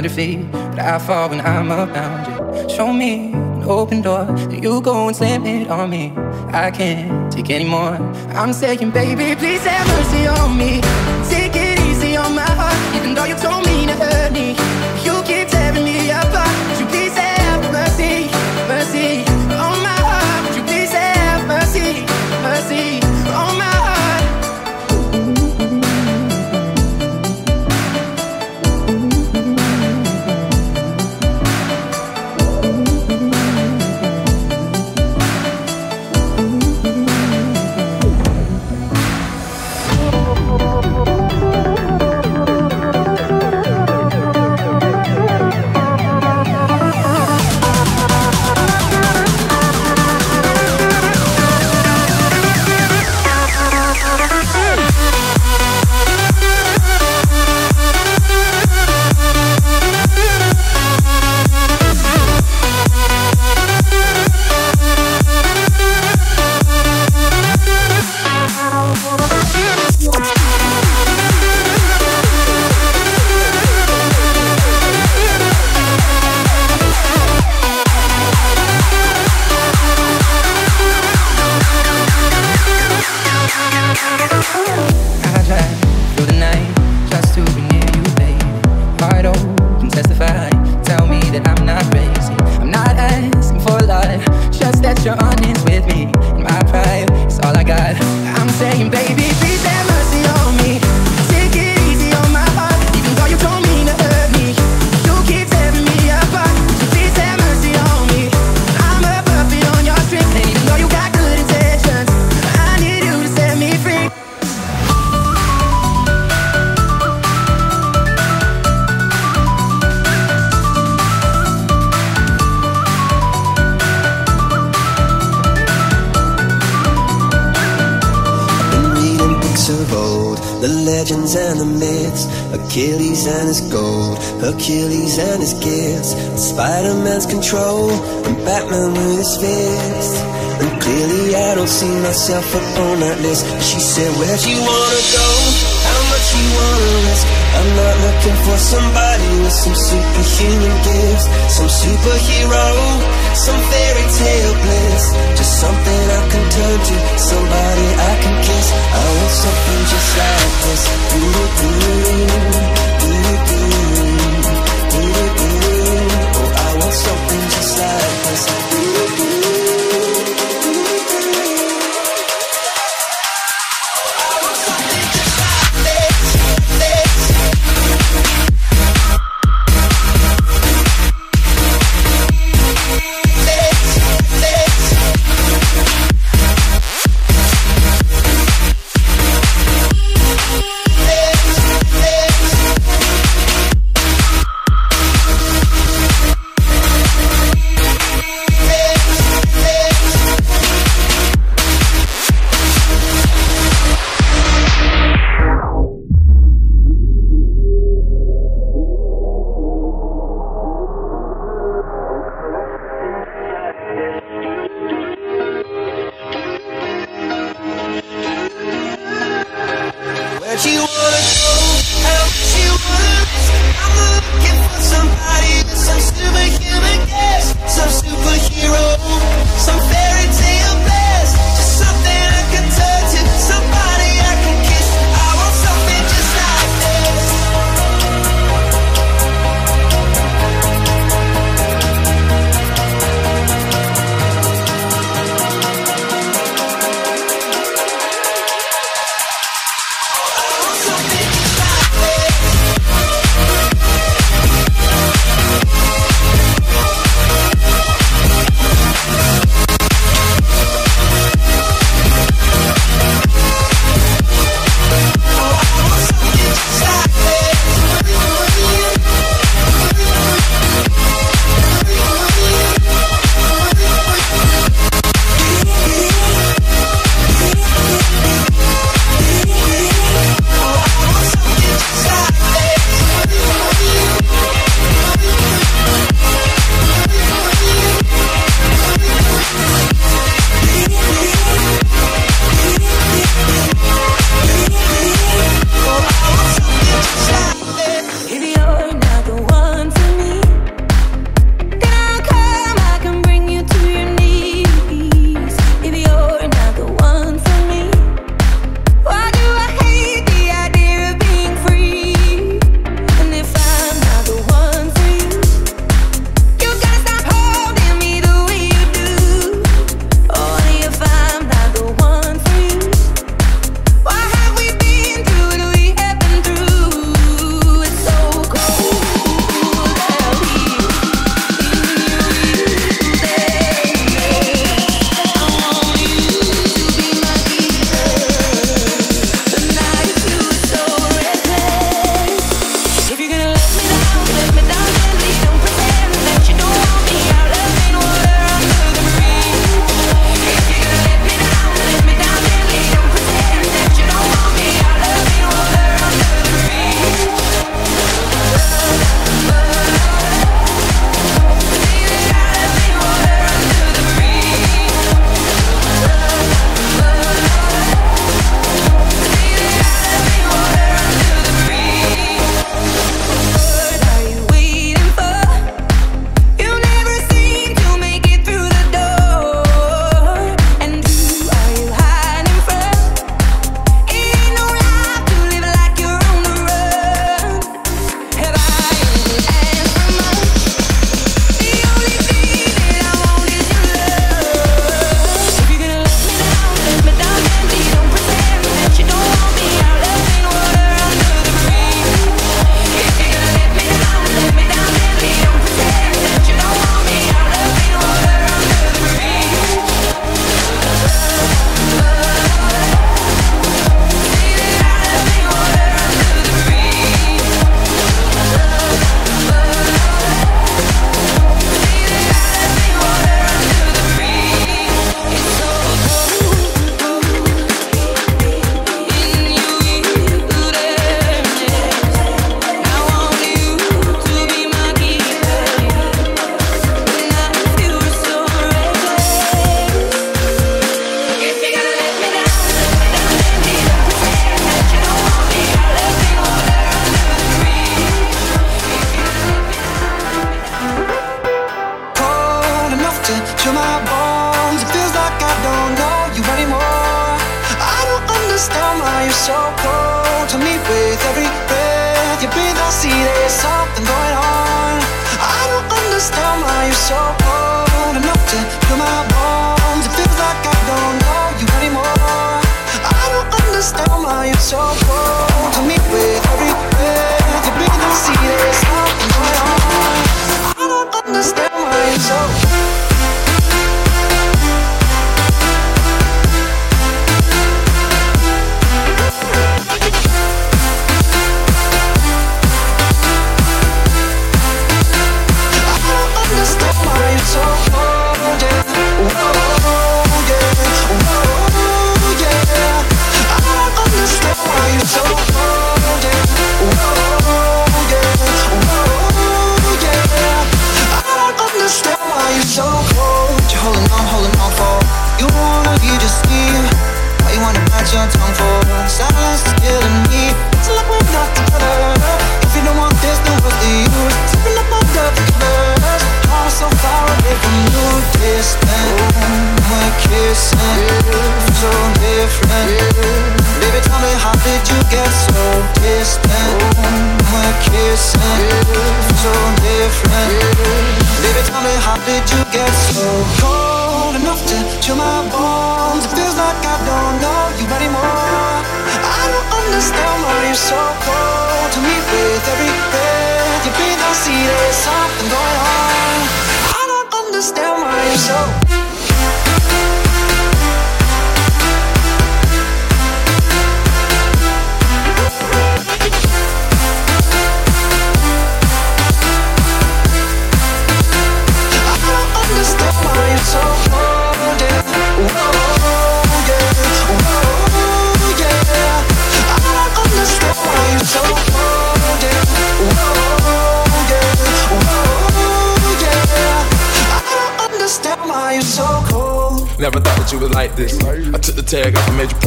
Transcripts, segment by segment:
hard to feed, but I fall when I'm around you. Show me an open door and you go and slam it on me. I can't take anymore. I'm saying, baby, please have mercy on me. Take it easy on my heart, even though you told me to hurt me. You keep tearing me apart. Would you please have mercy, mercy on my heart? Would you please have mercy, mercy? I don't see myself up on that list. She said, Where'd you wanna go? How much you wanna risk? I'm not looking for somebody with some superhuman gifts, some superhero, some fairy tale bliss. Just something I can turn to, somebody I can kiss. I want something just like this. Ooh, ooh, ooh, ooh, ooh, ooh. Oh, I want something just like this.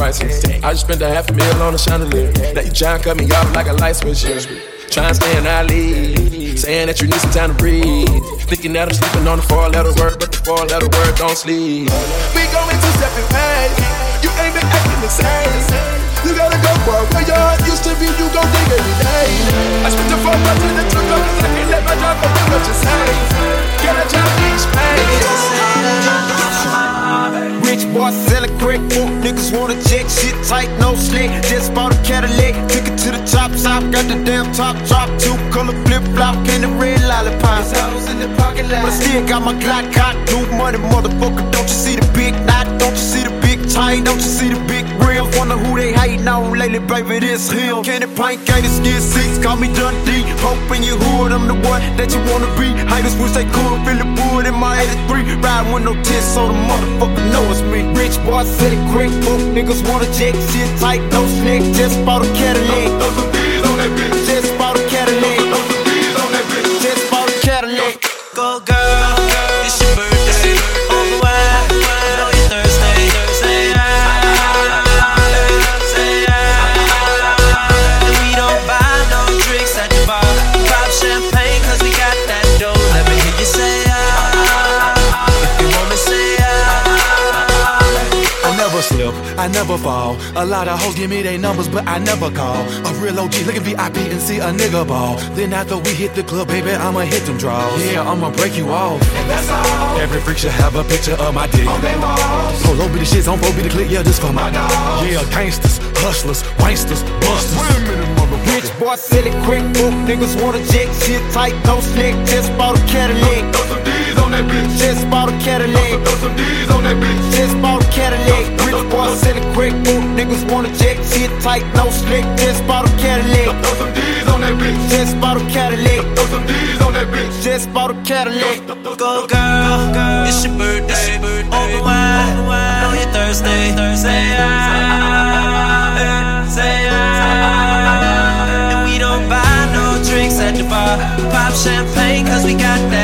Priceless. I just spent a half a meal on a chandelier. Now you trying to cut me off like a light switch. Trying to stay in our league. Saying that you need some time to breathe. Thinking that I'm sleeping on the four letter word, but the four letter word don't sleep. We going two separate ways. You ain't been acting the same. You gotta go, boy. Where your heart used to be, you gon' dig every day. I spent the four months in the truck, cause I can't let my job go do what you say. Get a job, each Rich boy selling crack, fuck niggas wanna check shit tight, no slick. Just bought a Cadillac, took it to the top top, got the damn top drop, two color flip flop, and the red lollipop. in the lot, but I still got my Glock cock, new money, motherfucker. Don't you see the big knot? Don't you see the big chain? Don't you see the big rim? Wonder who they hating on lately, baby, this him. Candy Pint, Gator Skin Six, call me Dundee. Hope in your hood, I'm the one that you wanna be. Haters wish they could feel the wood in my 83. Riding with no tits, so the motherfucker know it's me. Rich boy, city quick, book niggas wanna jack shit tight, no slick. Just bought a Cadillac. I never fall. A lot of hoes give me their numbers, but I never call. A real OG look at VIP and see a nigga ball. Then after we hit the club, baby, I'ma hit them draws. Yeah, I'ma break you off. And that's all. Every freak should have a picture of my dick. On their walls. Polo be the shits on 4 be the click, yeah, this for my dog. Yeah, gangsters, hustlers, wanksters, busters. Wait a minute, Rich boy, silly quick, book niggas wanna jack shit tight, no slick. Just bought a Cadillac. That bitch. Just bought a Cadillac. Throw some D's on that bitch. Just bought a Cadillac. Rich boy, silly quick, book niggas wanna jack shit tight, no slick. Just bought a Cadillac. Throw some D's on that bitch. Just bought a Cadillac. Throw some D's on that bitch. Just bought a Cadillac. Go girl, it's your birthday. Over wine, know you're Thursday. Thursday, say yeah. And we don't buy no drinks at the bar. Pop champagne, cause we got that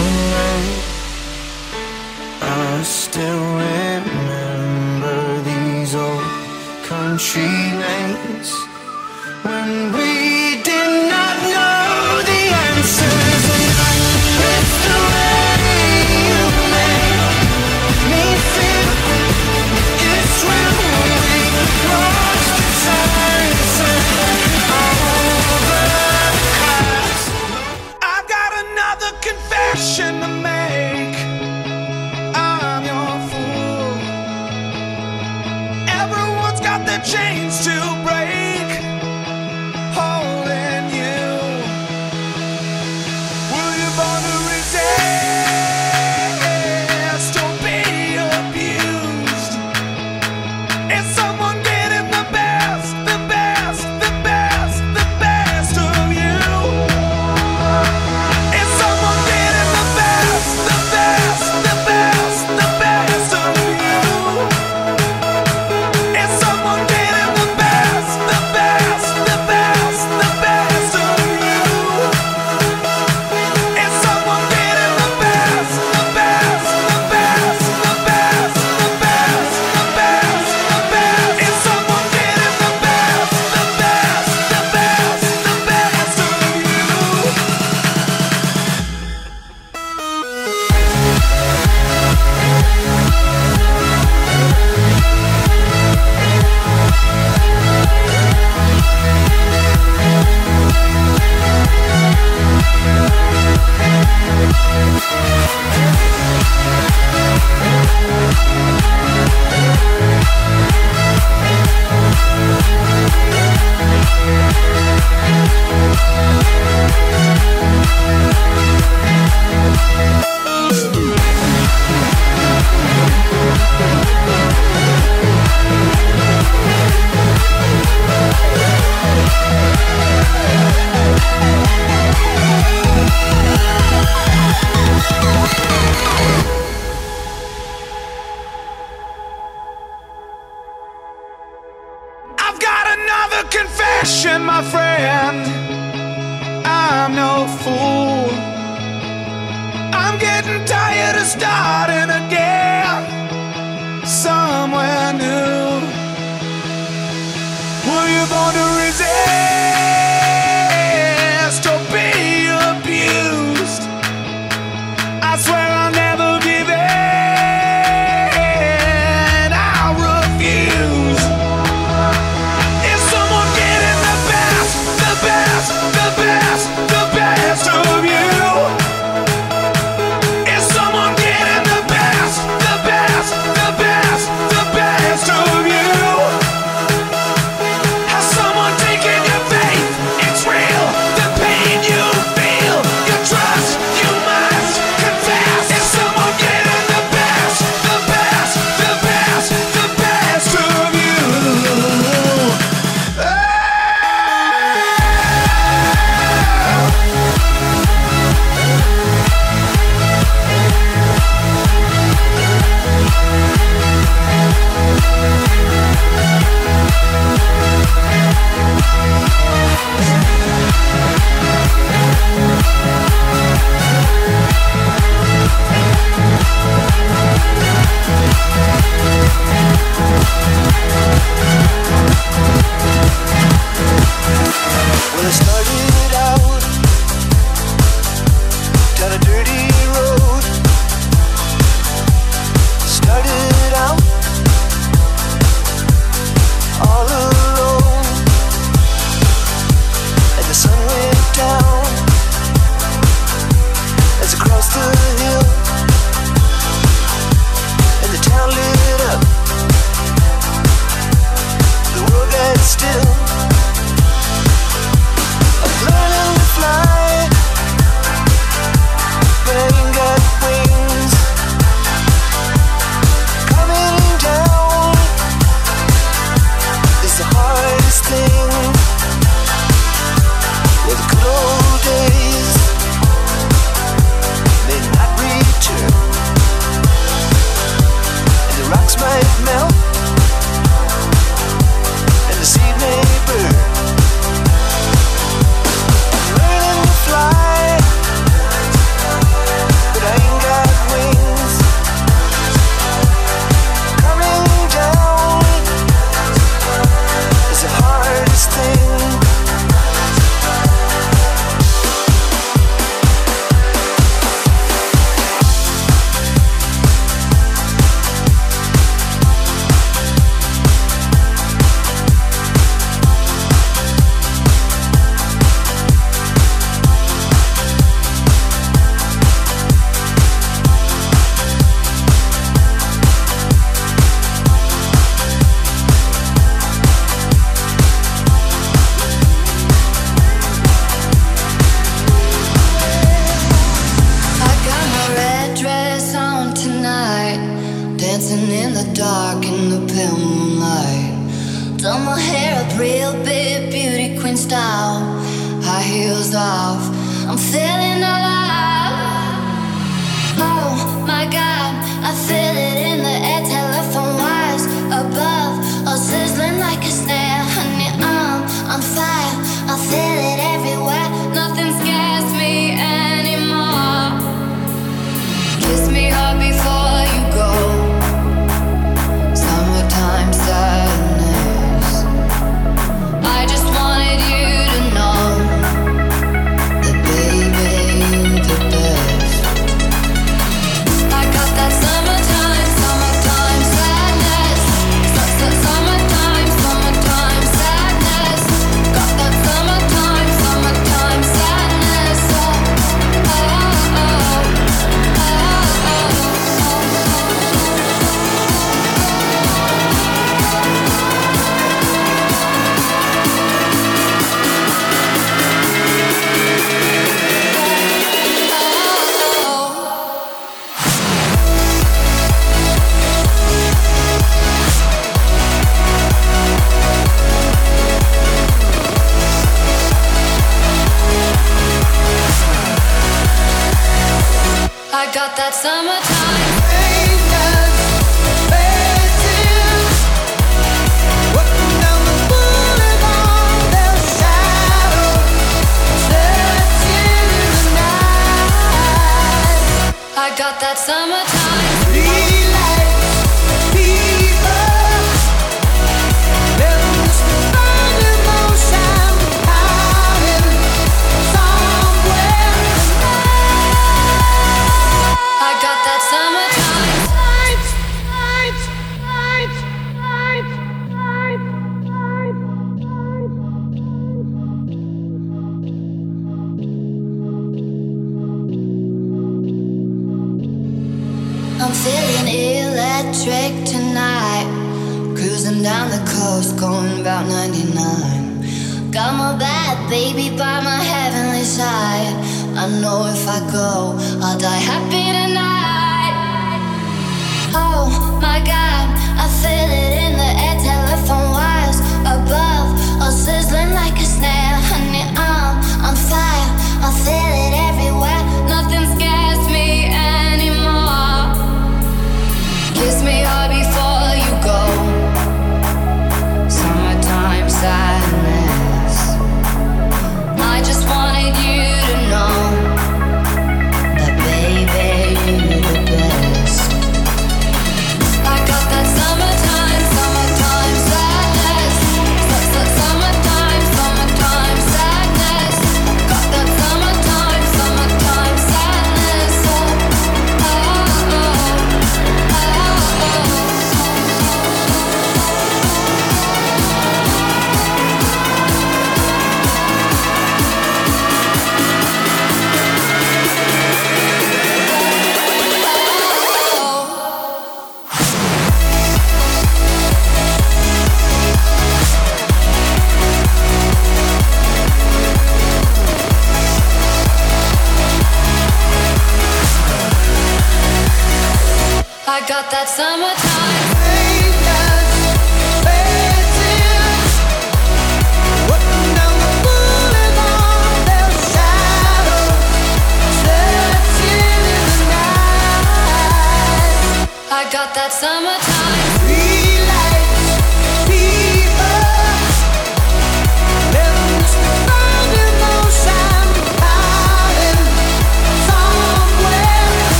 Tree nights when we didn't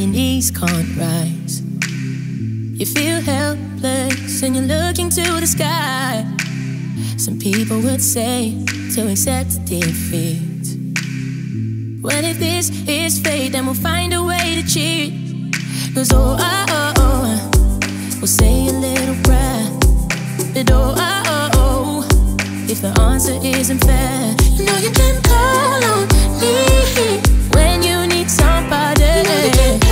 and your knees can't rise. You feel helpless and you're looking to the sky. Some people would say to accept defeat. What if this is fate? Then we'll find a way to cheat. Cause oh, oh, oh, oh, we'll say a little prayer. But oh, oh, oh, oh, if the answer isn't fair, you know you can call on me when you need somebody. You can call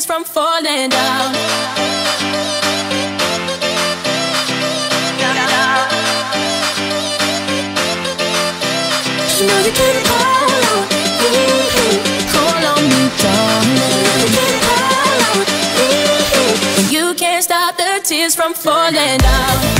tears from falling down. Know you can on on me, you can't stop the tears from falling down.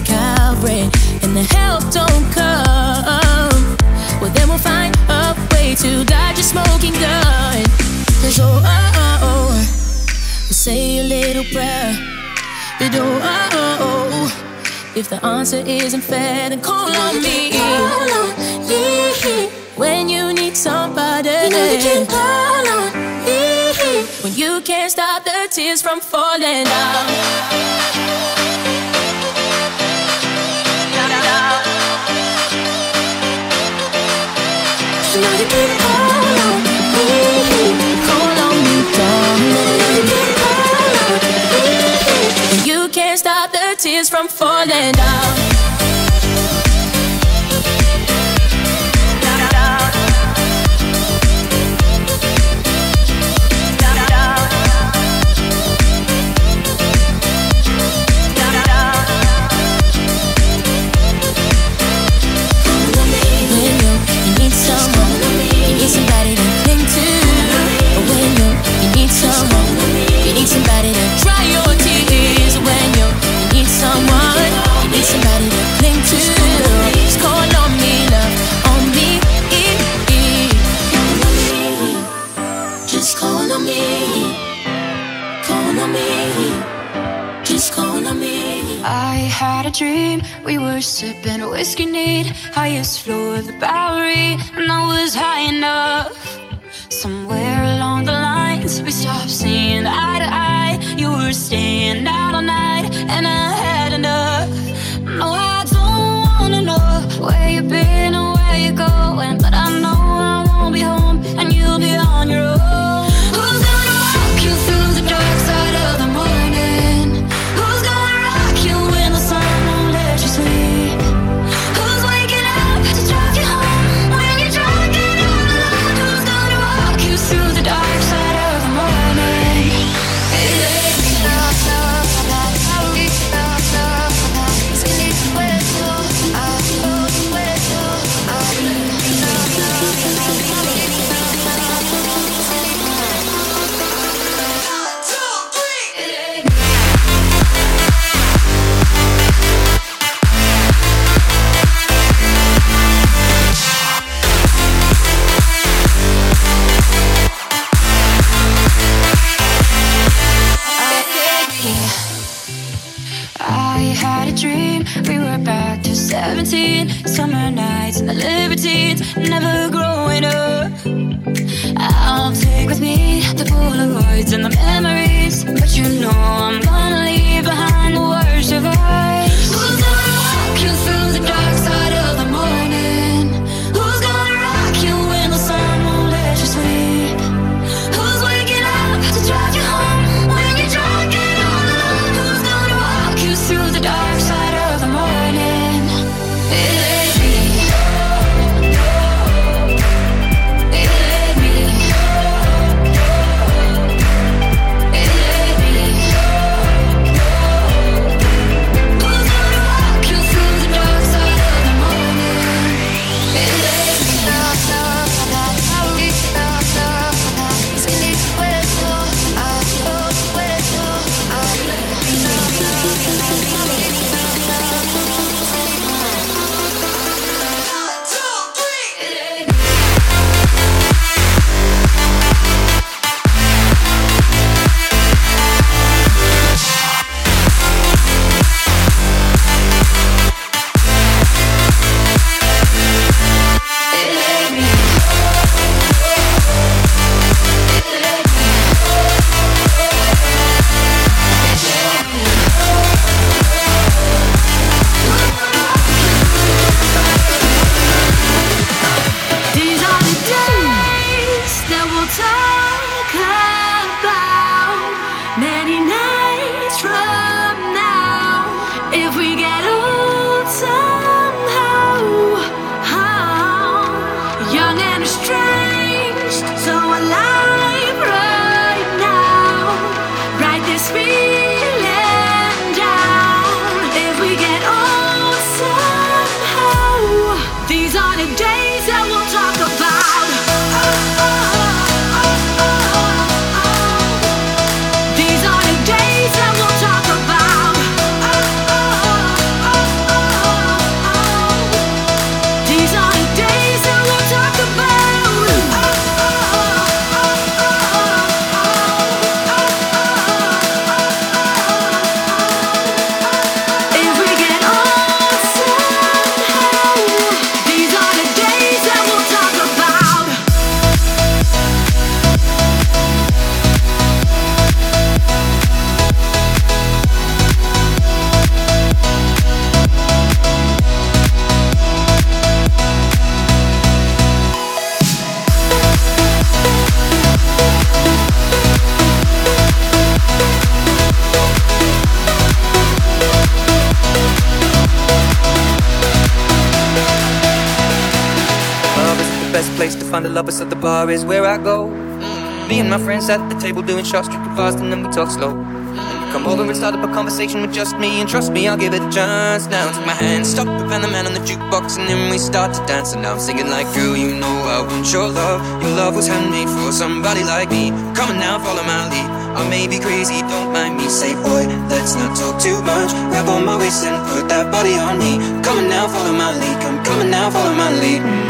And the Calvary and the help don't come, well then we'll find a way to dodge a smoking gun. Cause oh, uh, uh, oh, oh, oh, we'll say a little prayer. But oh, oh, oh, oh, if the answer isn't fair, then call on me. Call on me when you need somebody. You know you can call on me when you can't stop the tears from falling down. Tears from falling down. Find the lovers at the bar is where I go. Me and my friends at the table doing shots, drinking fast, and then we talk slow. Come over and start up a conversation with just me, and trust me, I'll give it a chance. Now take my hand, stop and the man on the jukebox, and then we start to dance. And now I'm singing like, girl, you know I want your love. Your love was handmade for somebody like me. Come on now, follow my lead. I may be crazy, don't mind me. Say, boy, let's not talk too much. Grab on my waist and put that body on me. Come on now, follow my lead. Come, on now, follow my lead.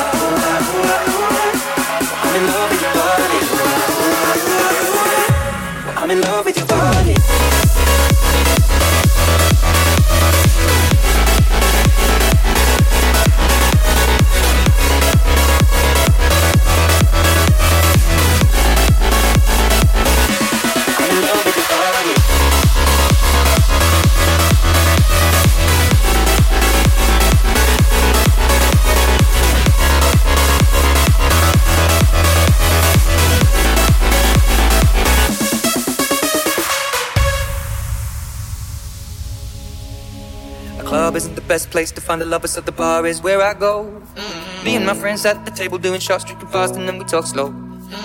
Bye. Best place to find the lovers, so the bar is where I go. Mm-hmm. Me and my friends at the table doing shots, drinking fast, and then we talk slow.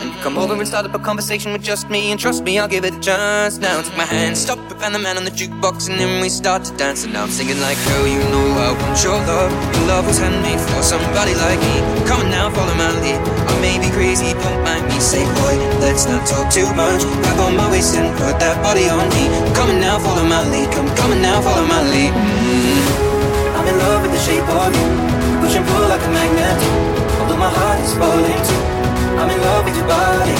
And you come over and start up a conversation with just me, and trust me, I'll give it a chance. Now take my hand, stop it, and the man on the jukebox, and then we start to dance. And now I'm singing like, girl, you know I want your love. Your love was handmade for somebody like me. Come on now, follow my lead. I may be crazy, don't mind me. Say, boy, let's not talk too much. Grab on my waist and put that body on me. Come on now, follow my lead. Come, come on now, follow my lead. I'm in love with the shape of you. Push and pull like a magnet. Although my heart is falling too. I'm in love with your body.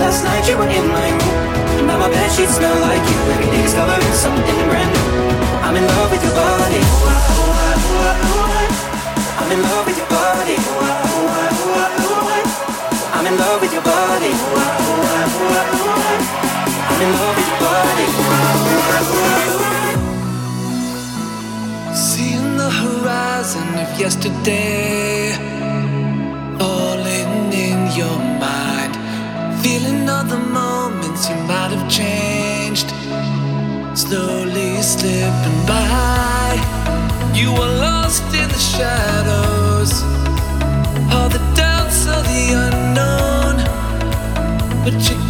Last night you were in my room. Now my bed sheets smell like you. Every day discovering something brand new. I'm in love with your body. I'm in love with your body. I'm in love with your body. I'm in love with your body. Horizon of yesterday falling in your mind. Feeling all the moments you might have changed. Slowly slipping by. You are lost in the shadows. All the doubts of the unknown. But you